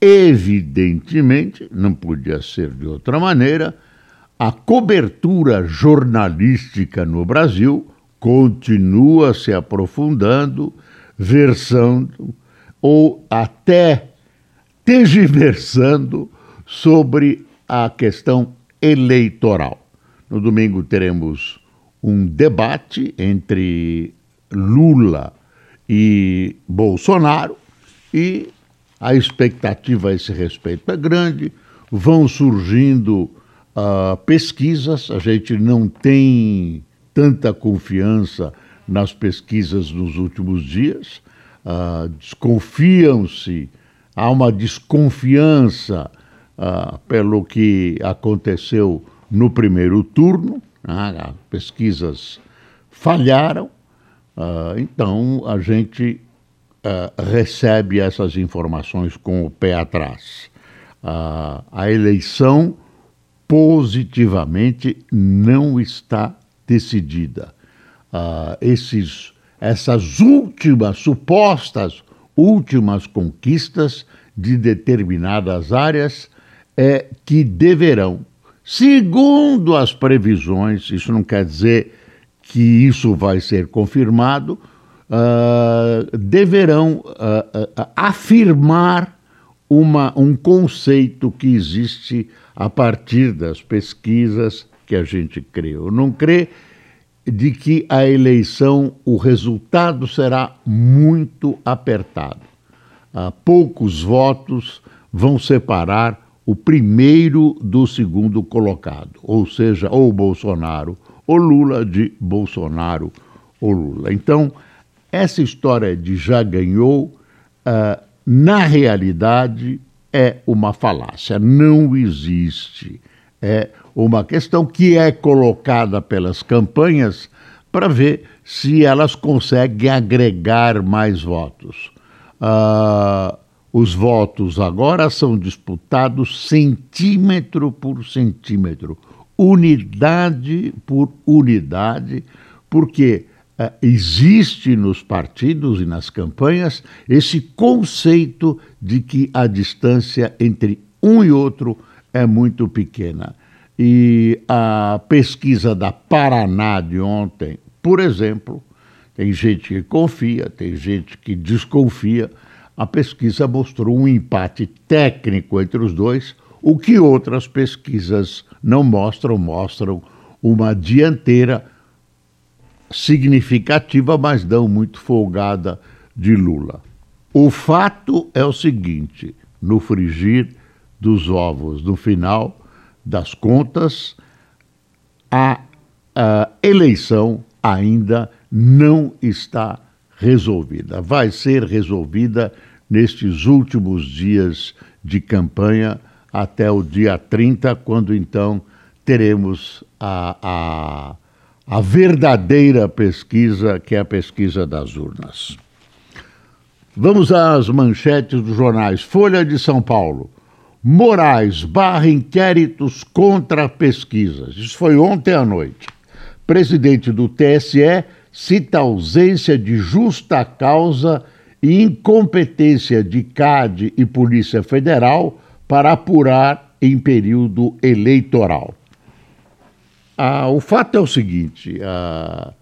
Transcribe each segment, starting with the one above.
Evidentemente, não podia ser de outra maneira, a cobertura jornalística no Brasil continua se aprofundando, versando ou até tergiversando sobre a questão eleitoral. No domingo teremos um debate entre Lula e Bolsonaro e a expectativa a esse respeito é grande, vão surgindo uh, pesquisas, a gente não tem tanta confiança nas pesquisas nos últimos dias, uh, desconfiam-se, há uma desconfiança uh, pelo que aconteceu no primeiro turno, né? pesquisas falharam, então a gente uh, recebe essas informações com o pé atrás. Uh, a eleição positivamente não está decidida. Uh, esses, essas últimas, supostas últimas conquistas de determinadas áreas é que deverão, segundo as previsões, isso não quer dizer que isso vai ser confirmado, uh, deverão uh, afirmar uma, um conceito que existe a partir das pesquisas que a gente criou. Não crê de que a eleição, o resultado será muito apertado. Uh, poucos votos vão separar o primeiro do segundo colocado, ou seja, ou Bolsonaro ou Lula de Bolsonaro ou Lula. Então, essa história de já ganhou, uh, na realidade, é uma falácia, não existe. É uma questão que é colocada pelas campanhas para ver se elas conseguem agregar mais votos. Uh, os votos agora são disputados centímetro por centímetro, unidade por unidade, porque existe nos partidos e nas campanhas esse conceito de que a distância entre um e outro é muito pequena. E a pesquisa da Paraná de ontem, por exemplo, tem gente que confia, tem gente que desconfia. A pesquisa mostrou um empate técnico entre os dois, o que outras pesquisas não mostram, mostram uma dianteira significativa, mas não muito folgada de Lula. O fato é o seguinte: no frigir dos ovos, no final das contas, a, a eleição ainda não está resolvida. Vai ser resolvida nestes últimos dias de campanha até o dia 30, quando então teremos a, a a verdadeira pesquisa, que é a pesquisa das urnas. Vamos às manchetes dos jornais. Folha de São Paulo. Moraes barra inquéritos contra pesquisas. Isso foi ontem à noite. Presidente do TSE cita ausência de justa causa e incompetência de CAD e Polícia Federal para apurar em período eleitoral. Ah, o fato é o seguinte: ah,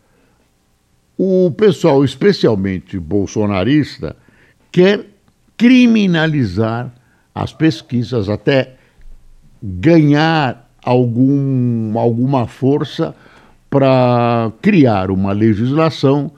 o pessoal, especialmente bolsonarista, quer criminalizar as pesquisas, até ganhar algum, alguma força para criar uma legislação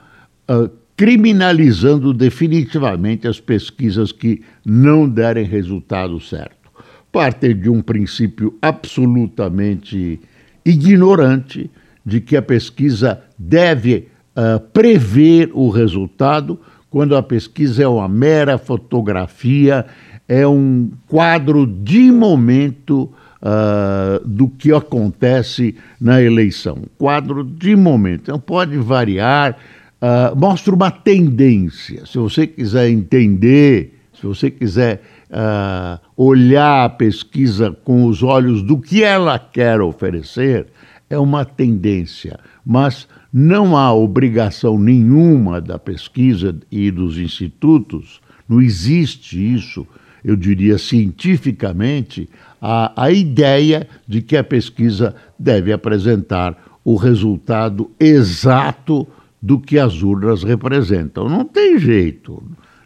uh, criminalizando definitivamente as pesquisas que não derem resultado certo. Parte de um princípio absolutamente ignorante de que a pesquisa deve uh, prever o resultado, quando a pesquisa é uma mera fotografia, é um quadro de momento uh, do que acontece na eleição. Quadro de momento. Então pode variar, uh, mostra uma tendência. Se você quiser entender, se você quiser uh, olhar a pesquisa com os olhos do que ela quer oferecer, é uma tendência. Mas não há obrigação nenhuma da pesquisa e dos institutos, não existe isso, eu diria cientificamente, a, a ideia de que a pesquisa deve apresentar o resultado exato do que as urnas representam. Não tem jeito.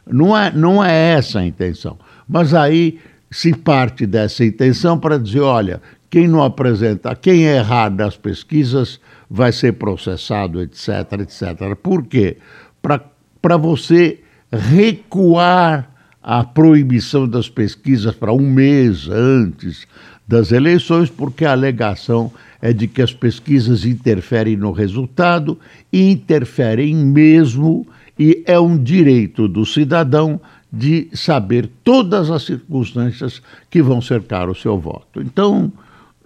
Não é, não é essa a intenção. Mas aí se parte dessa intenção para dizer: olha, quem não apresenta, quem errar das pesquisas vai ser processado, etc, etc. Por quê? Para você recuar a proibição das pesquisas para um mês antes das eleições, porque a alegação é de que as pesquisas interferem no resultado interferem mesmo, e é um direito do cidadão de saber todas as circunstâncias que vão cercar o seu voto. Então,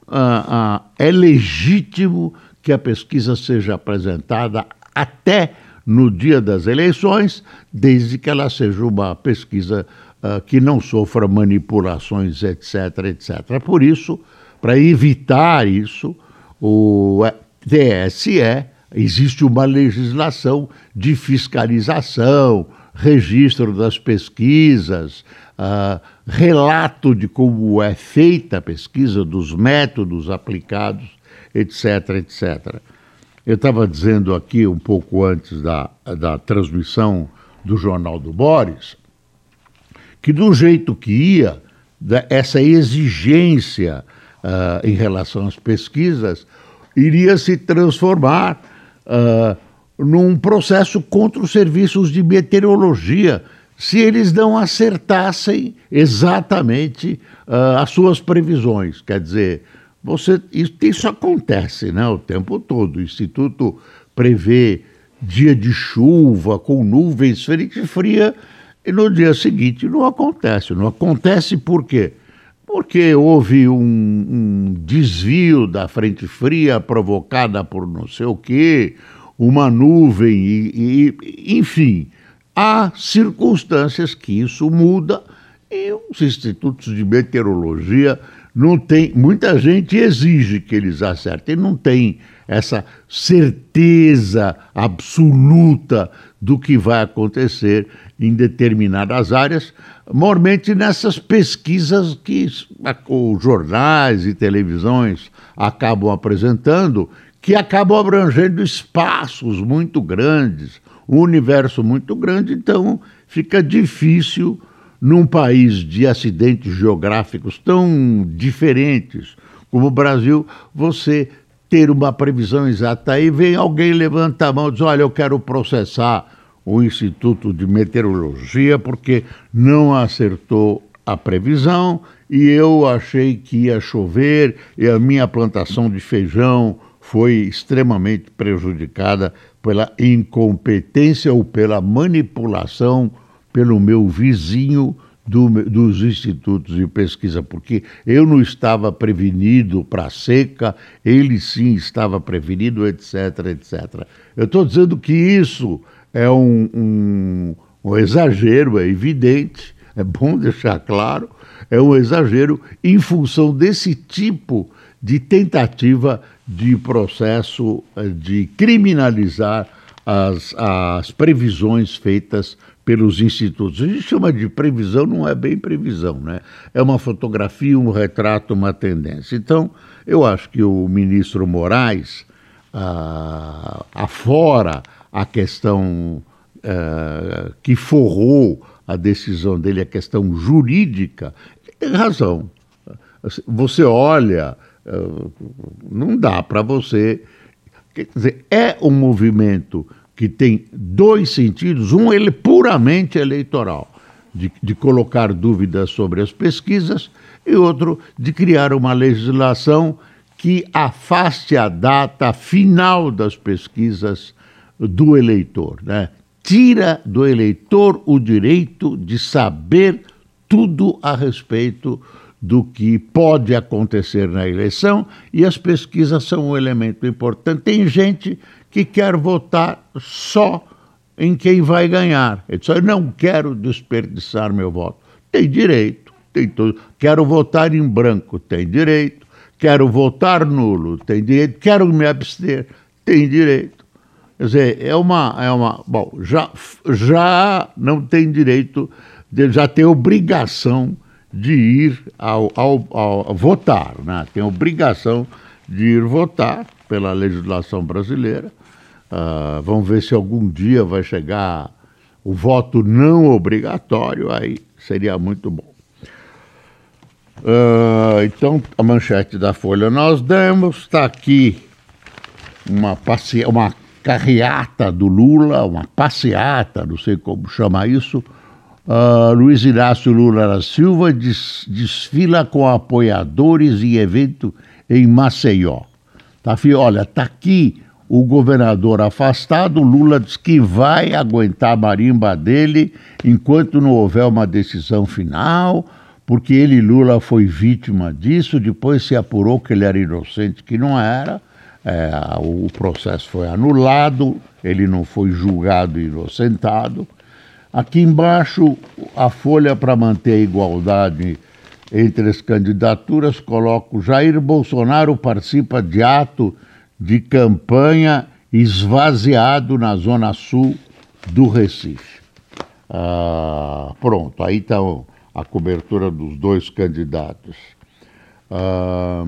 ah, ah, é legítimo que a pesquisa seja apresentada até no dia das eleições, desde que ela seja uma pesquisa uh, que não sofra manipulações, etc, etc. Por isso, para evitar isso, o TSE existe uma legislação de fiscalização, registro das pesquisas, uh, relato de como é feita a pesquisa, dos métodos aplicados etc, etc. Eu estava dizendo aqui um pouco antes da, da transmissão do Jornal do Boris que do jeito que ia, essa exigência uh, em relação às pesquisas iria se transformar uh, num processo contra os serviços de meteorologia se eles não acertassem exatamente uh, as suas previsões. Quer dizer, você, isso, isso acontece né, o tempo todo. O Instituto prevê dia de chuva, com nuvens frente fria, e no dia seguinte não acontece. Não acontece por quê? Porque houve um, um desvio da frente fria provocada por não sei o quê, uma nuvem, e, e, enfim, há circunstâncias que isso muda e os institutos de meteorologia não tem, muita gente exige que eles acertem, não tem essa certeza absoluta do que vai acontecer em determinadas áreas, normalmente nessas pesquisas que os jornais e televisões acabam apresentando, que acabam abrangendo espaços muito grandes, um universo muito grande, então fica difícil num país de acidentes geográficos tão diferentes como o Brasil, você ter uma previsão exata. Aí vem alguém levanta a mão e diz: Olha, eu quero processar o Instituto de Meteorologia porque não acertou a previsão e eu achei que ia chover e a minha plantação de feijão foi extremamente prejudicada pela incompetência ou pela manipulação pelo meu vizinho do, dos institutos de pesquisa, porque eu não estava prevenido para a seca, ele sim estava prevenido, etc, etc. Eu estou dizendo que isso é um, um, um exagero, é evidente, é bom deixar claro, é um exagero em função desse tipo de tentativa de processo eh, de criminalizar as, as previsões feitas pelos institutos. A gente chama de previsão, não é bem previsão, né? É uma fotografia, um retrato, uma tendência. Então, eu acho que o ministro Moraes, ah, afora a questão ah, que forrou a decisão dele, a questão jurídica, ele tem razão. Você olha, não dá para você Quer dizer, é um movimento que tem dois sentidos: um, ele puramente eleitoral, de, de colocar dúvidas sobre as pesquisas, e outro, de criar uma legislação que afaste a data final das pesquisas do eleitor. Né? Tira do eleitor o direito de saber tudo a respeito do que pode acontecer na eleição e as pesquisas são um elemento importante. Tem gente que quer votar só em quem vai ganhar. Ele diz, eu não quero desperdiçar meu voto. Tem direito, tem todo. Quero votar em branco, tem direito. Quero votar nulo, tem direito. Quero me abster, tem direito. Quer dizer, é uma. É uma bom, já, já não tem direito, já tem obrigação de ir ao, ao, ao votar, né? tem obrigação de ir votar pela legislação brasileira. Uh, vamos ver se algum dia vai chegar o voto não obrigatório, aí seria muito bom. Uh, então, a manchete da Folha nós demos, está aqui uma, passe... uma carreata do Lula, uma passeata, não sei como chamar isso, Uh, Luiz Inácio Lula da Silva des, desfila com apoiadores em evento em Maceió. Tá, filho? Olha, está aqui o governador afastado, Lula diz que vai aguentar a marimba dele enquanto não houver uma decisão final, porque ele, Lula, foi vítima disso, depois se apurou que ele era inocente, que não era, é, o processo foi anulado, ele não foi julgado e inocentado. Aqui embaixo, a folha para manter a igualdade entre as candidaturas, coloco Jair Bolsonaro participa de ato de campanha esvaziado na zona sul do Recife. Ah, pronto, aí está a cobertura dos dois candidatos. Ah,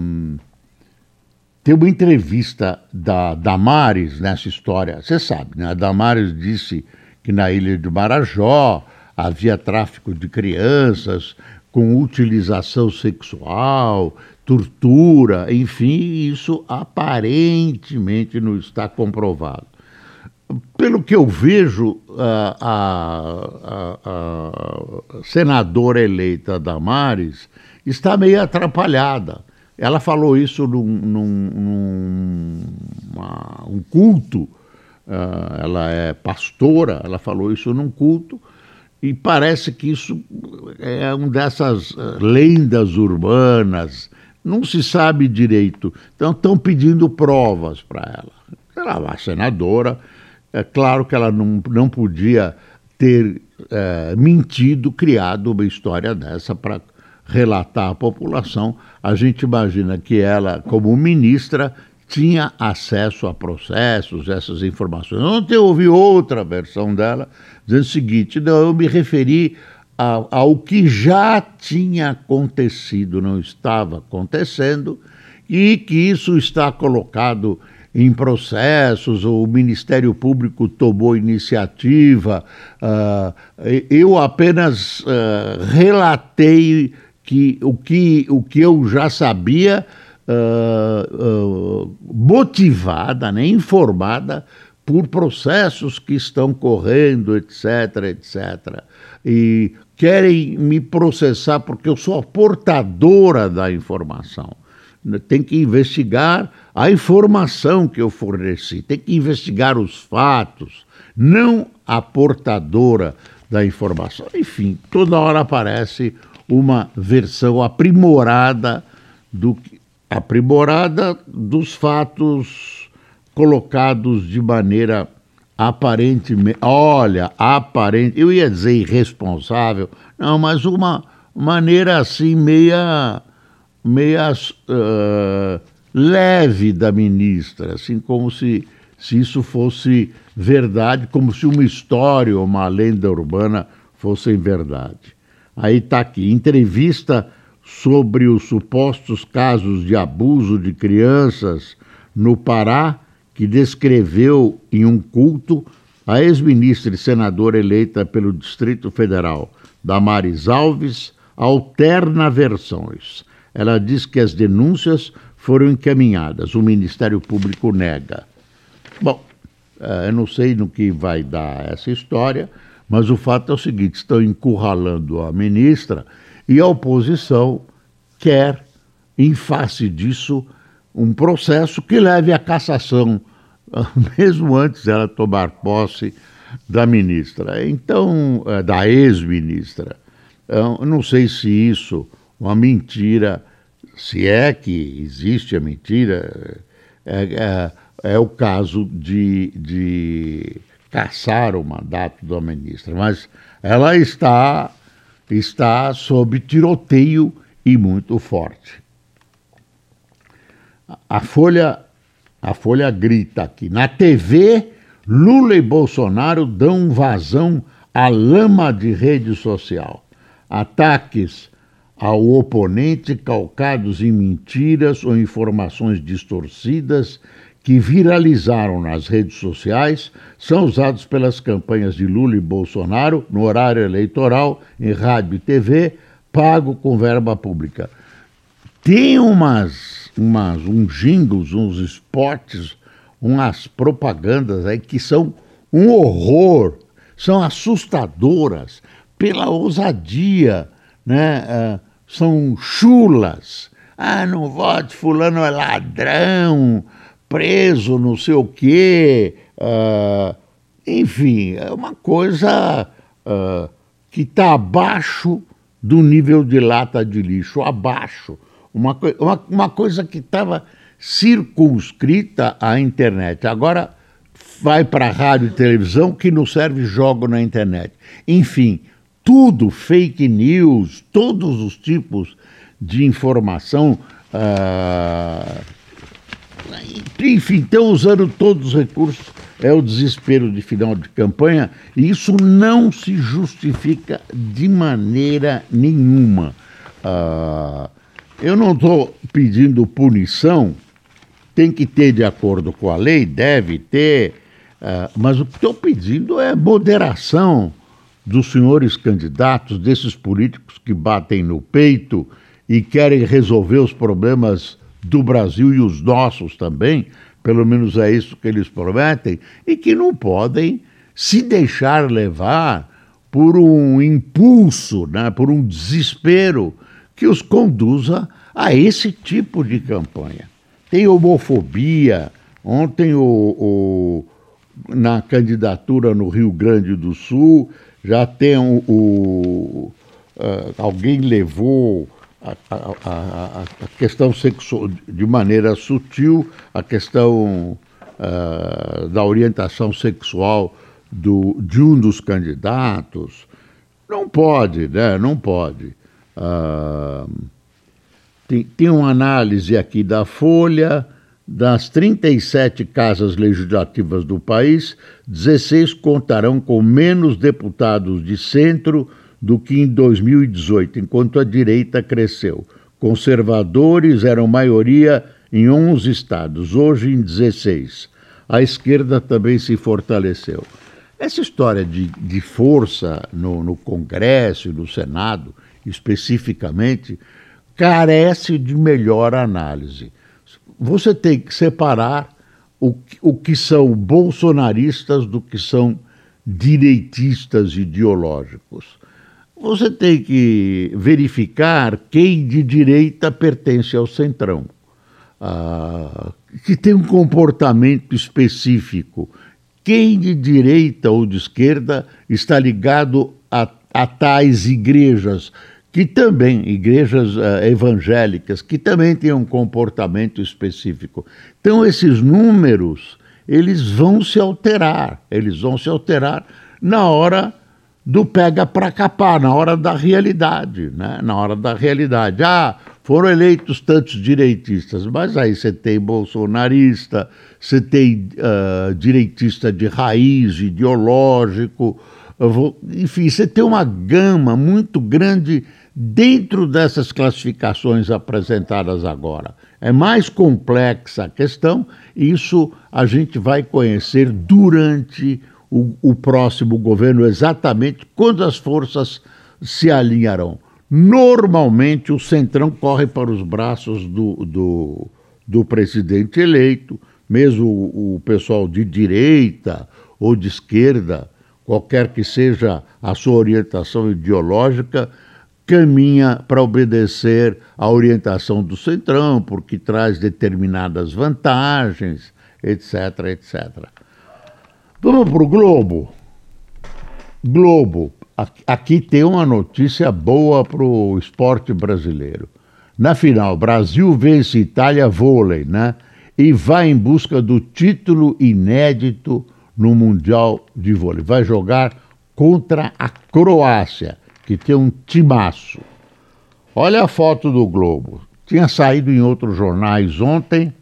tem uma entrevista da Damares nessa história. Você sabe, né? A Damares disse que na ilha de Marajó havia tráfico de crianças com utilização sexual, tortura, enfim, isso aparentemente não está comprovado. Pelo que eu vejo, a, a, a, a senadora eleita Damares está meio atrapalhada. Ela falou isso num, num, num uma, um culto uh, ela é pastora, ela falou isso num culto, e parece que isso é uma dessas ah, lendas urbanas, não se sabe direito. Então estão pedindo provas para ela. Ela é uma senadora, é claro que ela não, não podia ter é, mentido, criado uma história dessa para relatar à população. A gente imagina que ela, como ministra, tinha acesso a processos, essas informações. Ontem eu ouvi outra versão dela, dizendo o seguinte: não, eu me referi ao, ao que já tinha acontecido, não estava acontecendo, e que isso está colocado em processos, o Ministério Público tomou iniciativa. Uh, eu apenas uh, relatei que o, que o que eu já sabia motivada, né, informada por processos que estão correndo, etc, etc. E querem me processar porque eu sou a portadora da informação. Tem que investigar a informação que eu forneci, tem que investigar os fatos, não a portadora da informação. Enfim, toda hora aparece uma versão aprimorada do, aprimorada dos fatos colocados de maneira aparentemente, olha, aparente, eu ia dizer irresponsável, não, mas uma maneira assim meia, meia uh, leve da ministra, assim como se, se isso fosse verdade, como se uma história ou uma lenda urbana fossem verdade. Aí está aqui, entrevista sobre os supostos casos de abuso de crianças no Pará, que descreveu em um culto a ex-ministra e senadora eleita pelo Distrito Federal, Damares Alves, alterna versões. Ela diz que as denúncias foram encaminhadas, o Ministério Público nega. Bom, eh, eu não sei no que vai dar essa história, mas o fato é o seguinte: estão encurralando a ministra e a oposição quer, em face disso, um processo que leve à cassação, mesmo antes dela tomar posse da ministra. Então, eh, da ex-ministra. Não sei se isso uma mentira, se é que existe a mentira, é, é, é o caso de, de caçar o mandato da ministra, mas ela está, está sob tiroteio e muito forte. A Folha, a Folha grita aqui. Na TV, Lula e Bolsonaro dão vazão à lama de rede social. Ataques ao oponente calcados em mentiras ou informações distorcidas que viralizaram nas redes sociais são usados pelas campanhas de Lula e Bolsonaro no horário eleitoral, em rádio e TV, pago com verba pública. Tem umas, umas uns jingles, uns spots, umas propagandas aí que são um horror, são assustadoras pela ousadia, né? Uh, são chulas. Ah, não vote, fulano é ladrão, preso, não sei o quê. Uh, enfim, é uma coisa uh, que está abaixo do nível de lata de lixo, abaixo. Uma, uma, uma coisa que estava circunscrita à internet. Agora vai para rádio e televisão que não serve jogo na internet. Enfim, tudo fake news, todos os tipos de informação. Uh, enfim, estão usando todos os recursos, é o desespero de final de campanha, e isso não se justifica de maneira nenhuma. Uh, eu não estou pedindo punição, tem que ter de acordo com a lei, deve ter, uh, mas o que estou pedindo é moderação dos senhores candidatos, desses políticos que batem no peito e querem resolver os problemas do Brasil e os nossos também, pelo menos é isso que eles prometem, e que não podem se deixar levar por um impulso, né, por um desespero que os conduza a esse tipo de campanha. Tem homofobia. Ontem, o, o na candidatura no Rio Grande do Sul, já tem o. o uh, alguém levou a, a, a, questão sexual de maneira sutil, a questão uh, da orientação sexual do, de um dos candidatos. Não pode, né? Não pode. Uh, tem, tem uma análise aqui da Folha. Das 37 casas legislativas do país, 16 contarão com menos deputados de centro do que em 2018, enquanto a direita cresceu. Conservadores eram maioria em 11 estados, hoje em 16. A esquerda também se fortaleceu. Essa história de, de força no, no Congresso e no Senado, especificamente, carece de melhor análise. Você tem que separar o, o que são bolsonaristas do que são direitistas ideológicos. Você tem que verificar quem de direita pertence ao centrão, ah, que tem um comportamento específico. Quem de direita ou de esquerda está ligado a, a tais igrejas que também, igrejas uh, evangélicas, que também têm um comportamento específico. Então, esses números, eles vão se alterar, eles vão se alterar na hora do pega para capar, na hora da realidade, né? na hora da realidade. Ah, foram eleitos tantos direitistas, mas aí você tem bolsonarista, você tem uh, direitista de raiz, ideológico, enfim, você tem uma gama muito grande dentro dessas classificações apresentadas agora. É mais complexa a questão, e isso a gente vai conhecer durante o, o próximo governo, exatamente quando as forças se alinharão. Normalmente o Centrão corre para os braços do, do, do presidente eleito, mesmo o, o pessoal de direita ou de esquerda, qualquer que seja a sua orientação ideológica, caminha para obedecer à orientação do Centrão, porque traz determinadas vantagens, etc, etc. Vamos para o Globo. Globo. aqui tem uma notícia boa para o esporte brasileiro. Na final, Brasil vence Itália vôlei, né? E vai em busca do título inédito no Mundial de Vôlei. Vai jogar contra a Croácia, que tem um timaço. Olha a foto do Globo. Tinha saído em outros jornais ontem.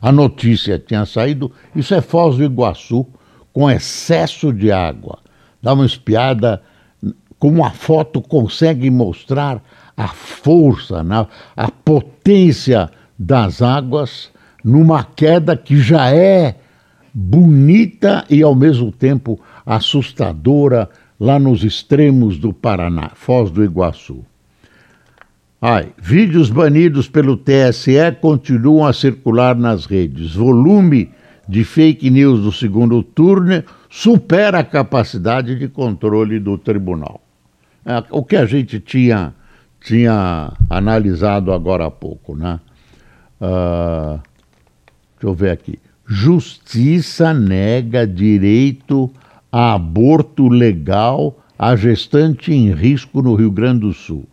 A notícia tinha saído. Isso é Foz do Iguaçu, com excesso de água. Dá uma espiada como a foto consegue mostrar a força, né? a potência das águas numa queda que já é bonita e ao mesmo tempo assustadora lá nos extremos do Paraná, Foz do Iguaçu. Ai, vídeos banidos pelo TSE continuam a circular nas redes. Volume de fake news do segundo turno supera a capacidade de controle do tribunal. É, o que a gente tinha, tinha analisado agora há pouco, né? Uh, deixa eu ver aqui. Justiça nega direito a aborto legal a gestante em risco no Rio Grande do Sul.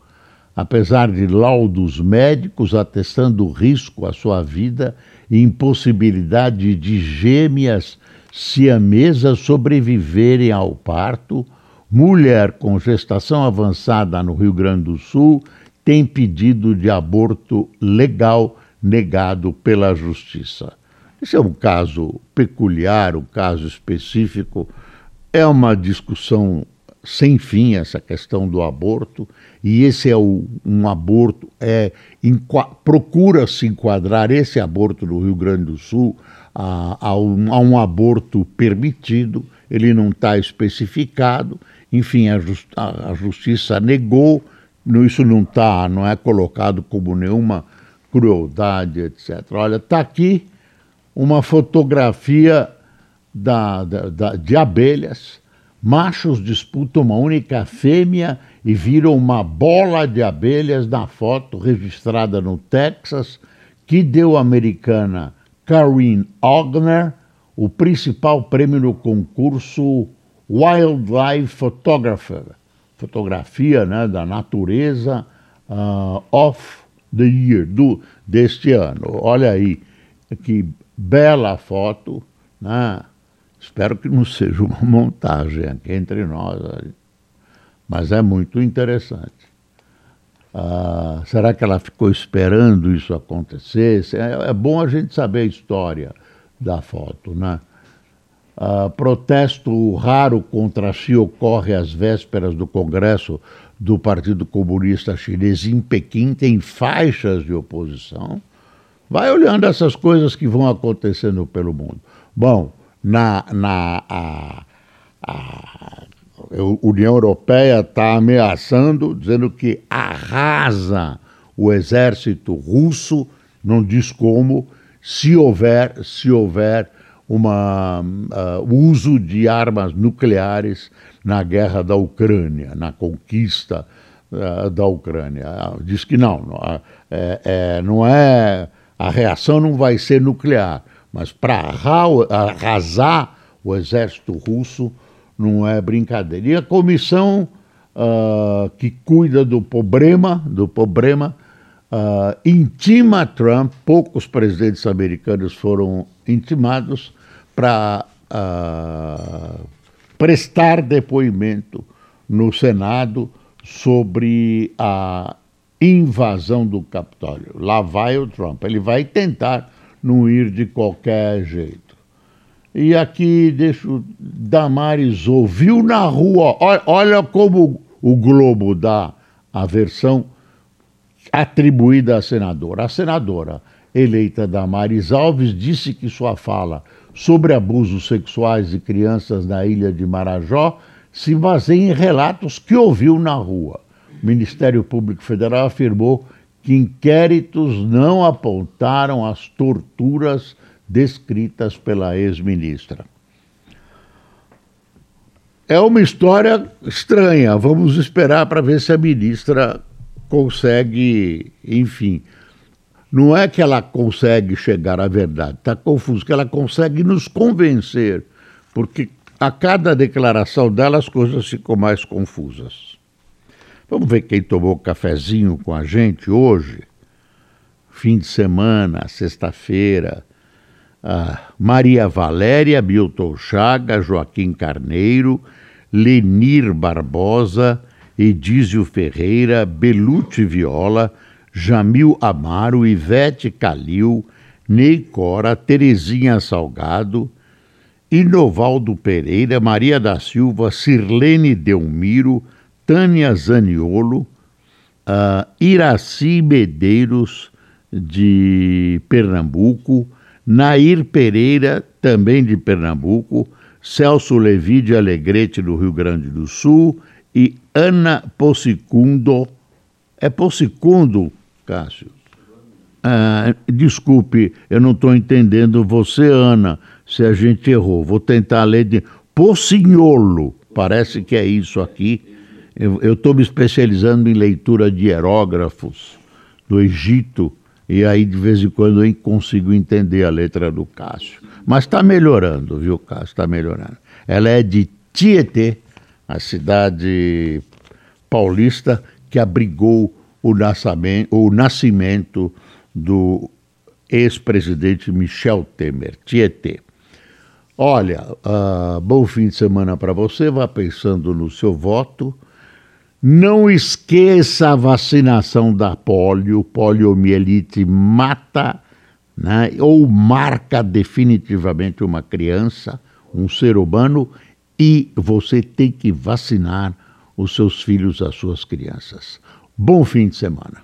Apesar de laudos médicos atestando risco à sua vida e impossibilidade de gêmeas siamesas sobreviverem ao parto, mulher com gestação avançada no Rio Grande do Sul tem pedido de aborto legal negado pela Justiça. Esse é um caso peculiar, um caso específico. É uma discussão sem fim essa questão do aborto e esse é o, um aborto é procura se enquadrar esse aborto no Rio Grande do Sul a, a, um, a um, aborto permitido ele não está especificado enfim a, just, a, justiça negou isso não está não é colocado como nenhuma crueldade etc olha está aqui uma fotografia da, da, da de abelhas Machos disputam uma única fêmea e viram uma bola de abelhas na foto registrada no Texas, que deu à americana Karen Ogner o principal prêmio no concurso Wildlife Photographer, fotografia né, da natureza uh, of the year, do, deste ano. Olha aí, que bela foto, né? Espero que não seja uma montagem aqui entre nós, mas é muito interessante. Ah, será que ela ficou esperando isso acontecer? É, é, bom a gente saber a história da foto, né? Ah, protesto raro contra Xi ocorre às vésperas do Congresso do Partido Comunista Chinês em Pequim, tem faixas de oposição. Vai olhando essas coisas que vão acontecendo pelo mundo. Bom, na, na a, a União Europeia está ameaçando, dizendo que arrasa o exército russo, não diz como, se houver, se houver uma uh, uso de armas nucleares na guerra da Ucrânia, na conquista uh, da Ucrânia. Uh, diz que não, não é, é, não é a reação não vai ser nuclear, mas para arrasar o exército russo não é brincadeira. E a comissão uh, que cuida do problema, do problema uh, intima Trump, poucos presidentes americanos foram intimados para uh, prestar depoimento no Senado sobre a invasão do Capitólio. Lá vai o Trump. Ele vai tentar não ir de qualquer jeito. E aqui deixo Damares ouviu na rua. Olha como o Globo dá a versão atribuída à senadora. A senadora eleita Damares Alves disse que sua fala sobre abusos sexuais de crianças na ilha de Marajó se baseia em relatos que ouviu na rua. O Ministério Público Federal afirmou que inquéritos não apontaram as torturas descritas pela ex-ministra. É uma história estranha. Vamos esperar para ver se a ministra consegue, enfim. Não é que ela consegue chegar à verdade, está confuso, que ela consegue nos convencer, porque a cada declaração dela as coisas ficam mais confusas. Vamos ver quem tomou cafezinho com a gente hoje, fim de semana, sexta-feira. Ah, Maria Valéria, Milton Chaga, Joaquim Carneiro, Lenir Barbosa, Edísio Ferreira, Beluti Viola, Jamil Amaro, Ivete Calil, Ney Cora, Terezinha Salgado, Inovaldo Pereira, Maria da Silva, Sirlene Delmiro, Tânia Zaniolo, uh, Iraci Medeiros, de Pernambuco, Nair Pereira, também de Pernambuco, Celso Levi de Alegrete, do Rio Grande do Sul, e Ana Possicundo. É Possicundo, Cássio? Ah, desculpe, eu não estou entendendo você, Ana, se a gente errou. Vou tentar ler de Pocinholo, parece que é isso aqui. Eu estou me especializando em leitura de hierógrafos do Egito e aí de vez em quando eu consigo entender a letra do Cássio. Mas está melhorando, viu, Cássio? Está melhorando. Ela é de Tietê, a cidade paulista que abrigou o nascimento, o nascimento do ex-presidente Michel Temer, Tietê. Olha, uh, bom fim de semana para você, vá pensando no seu voto. Não esqueça a vacinação da polio, poliomielite mata né, ou marca definitivamente uma criança, um ser humano, e você tem que vacinar os seus filhos, as suas crianças. Bom fim de semana.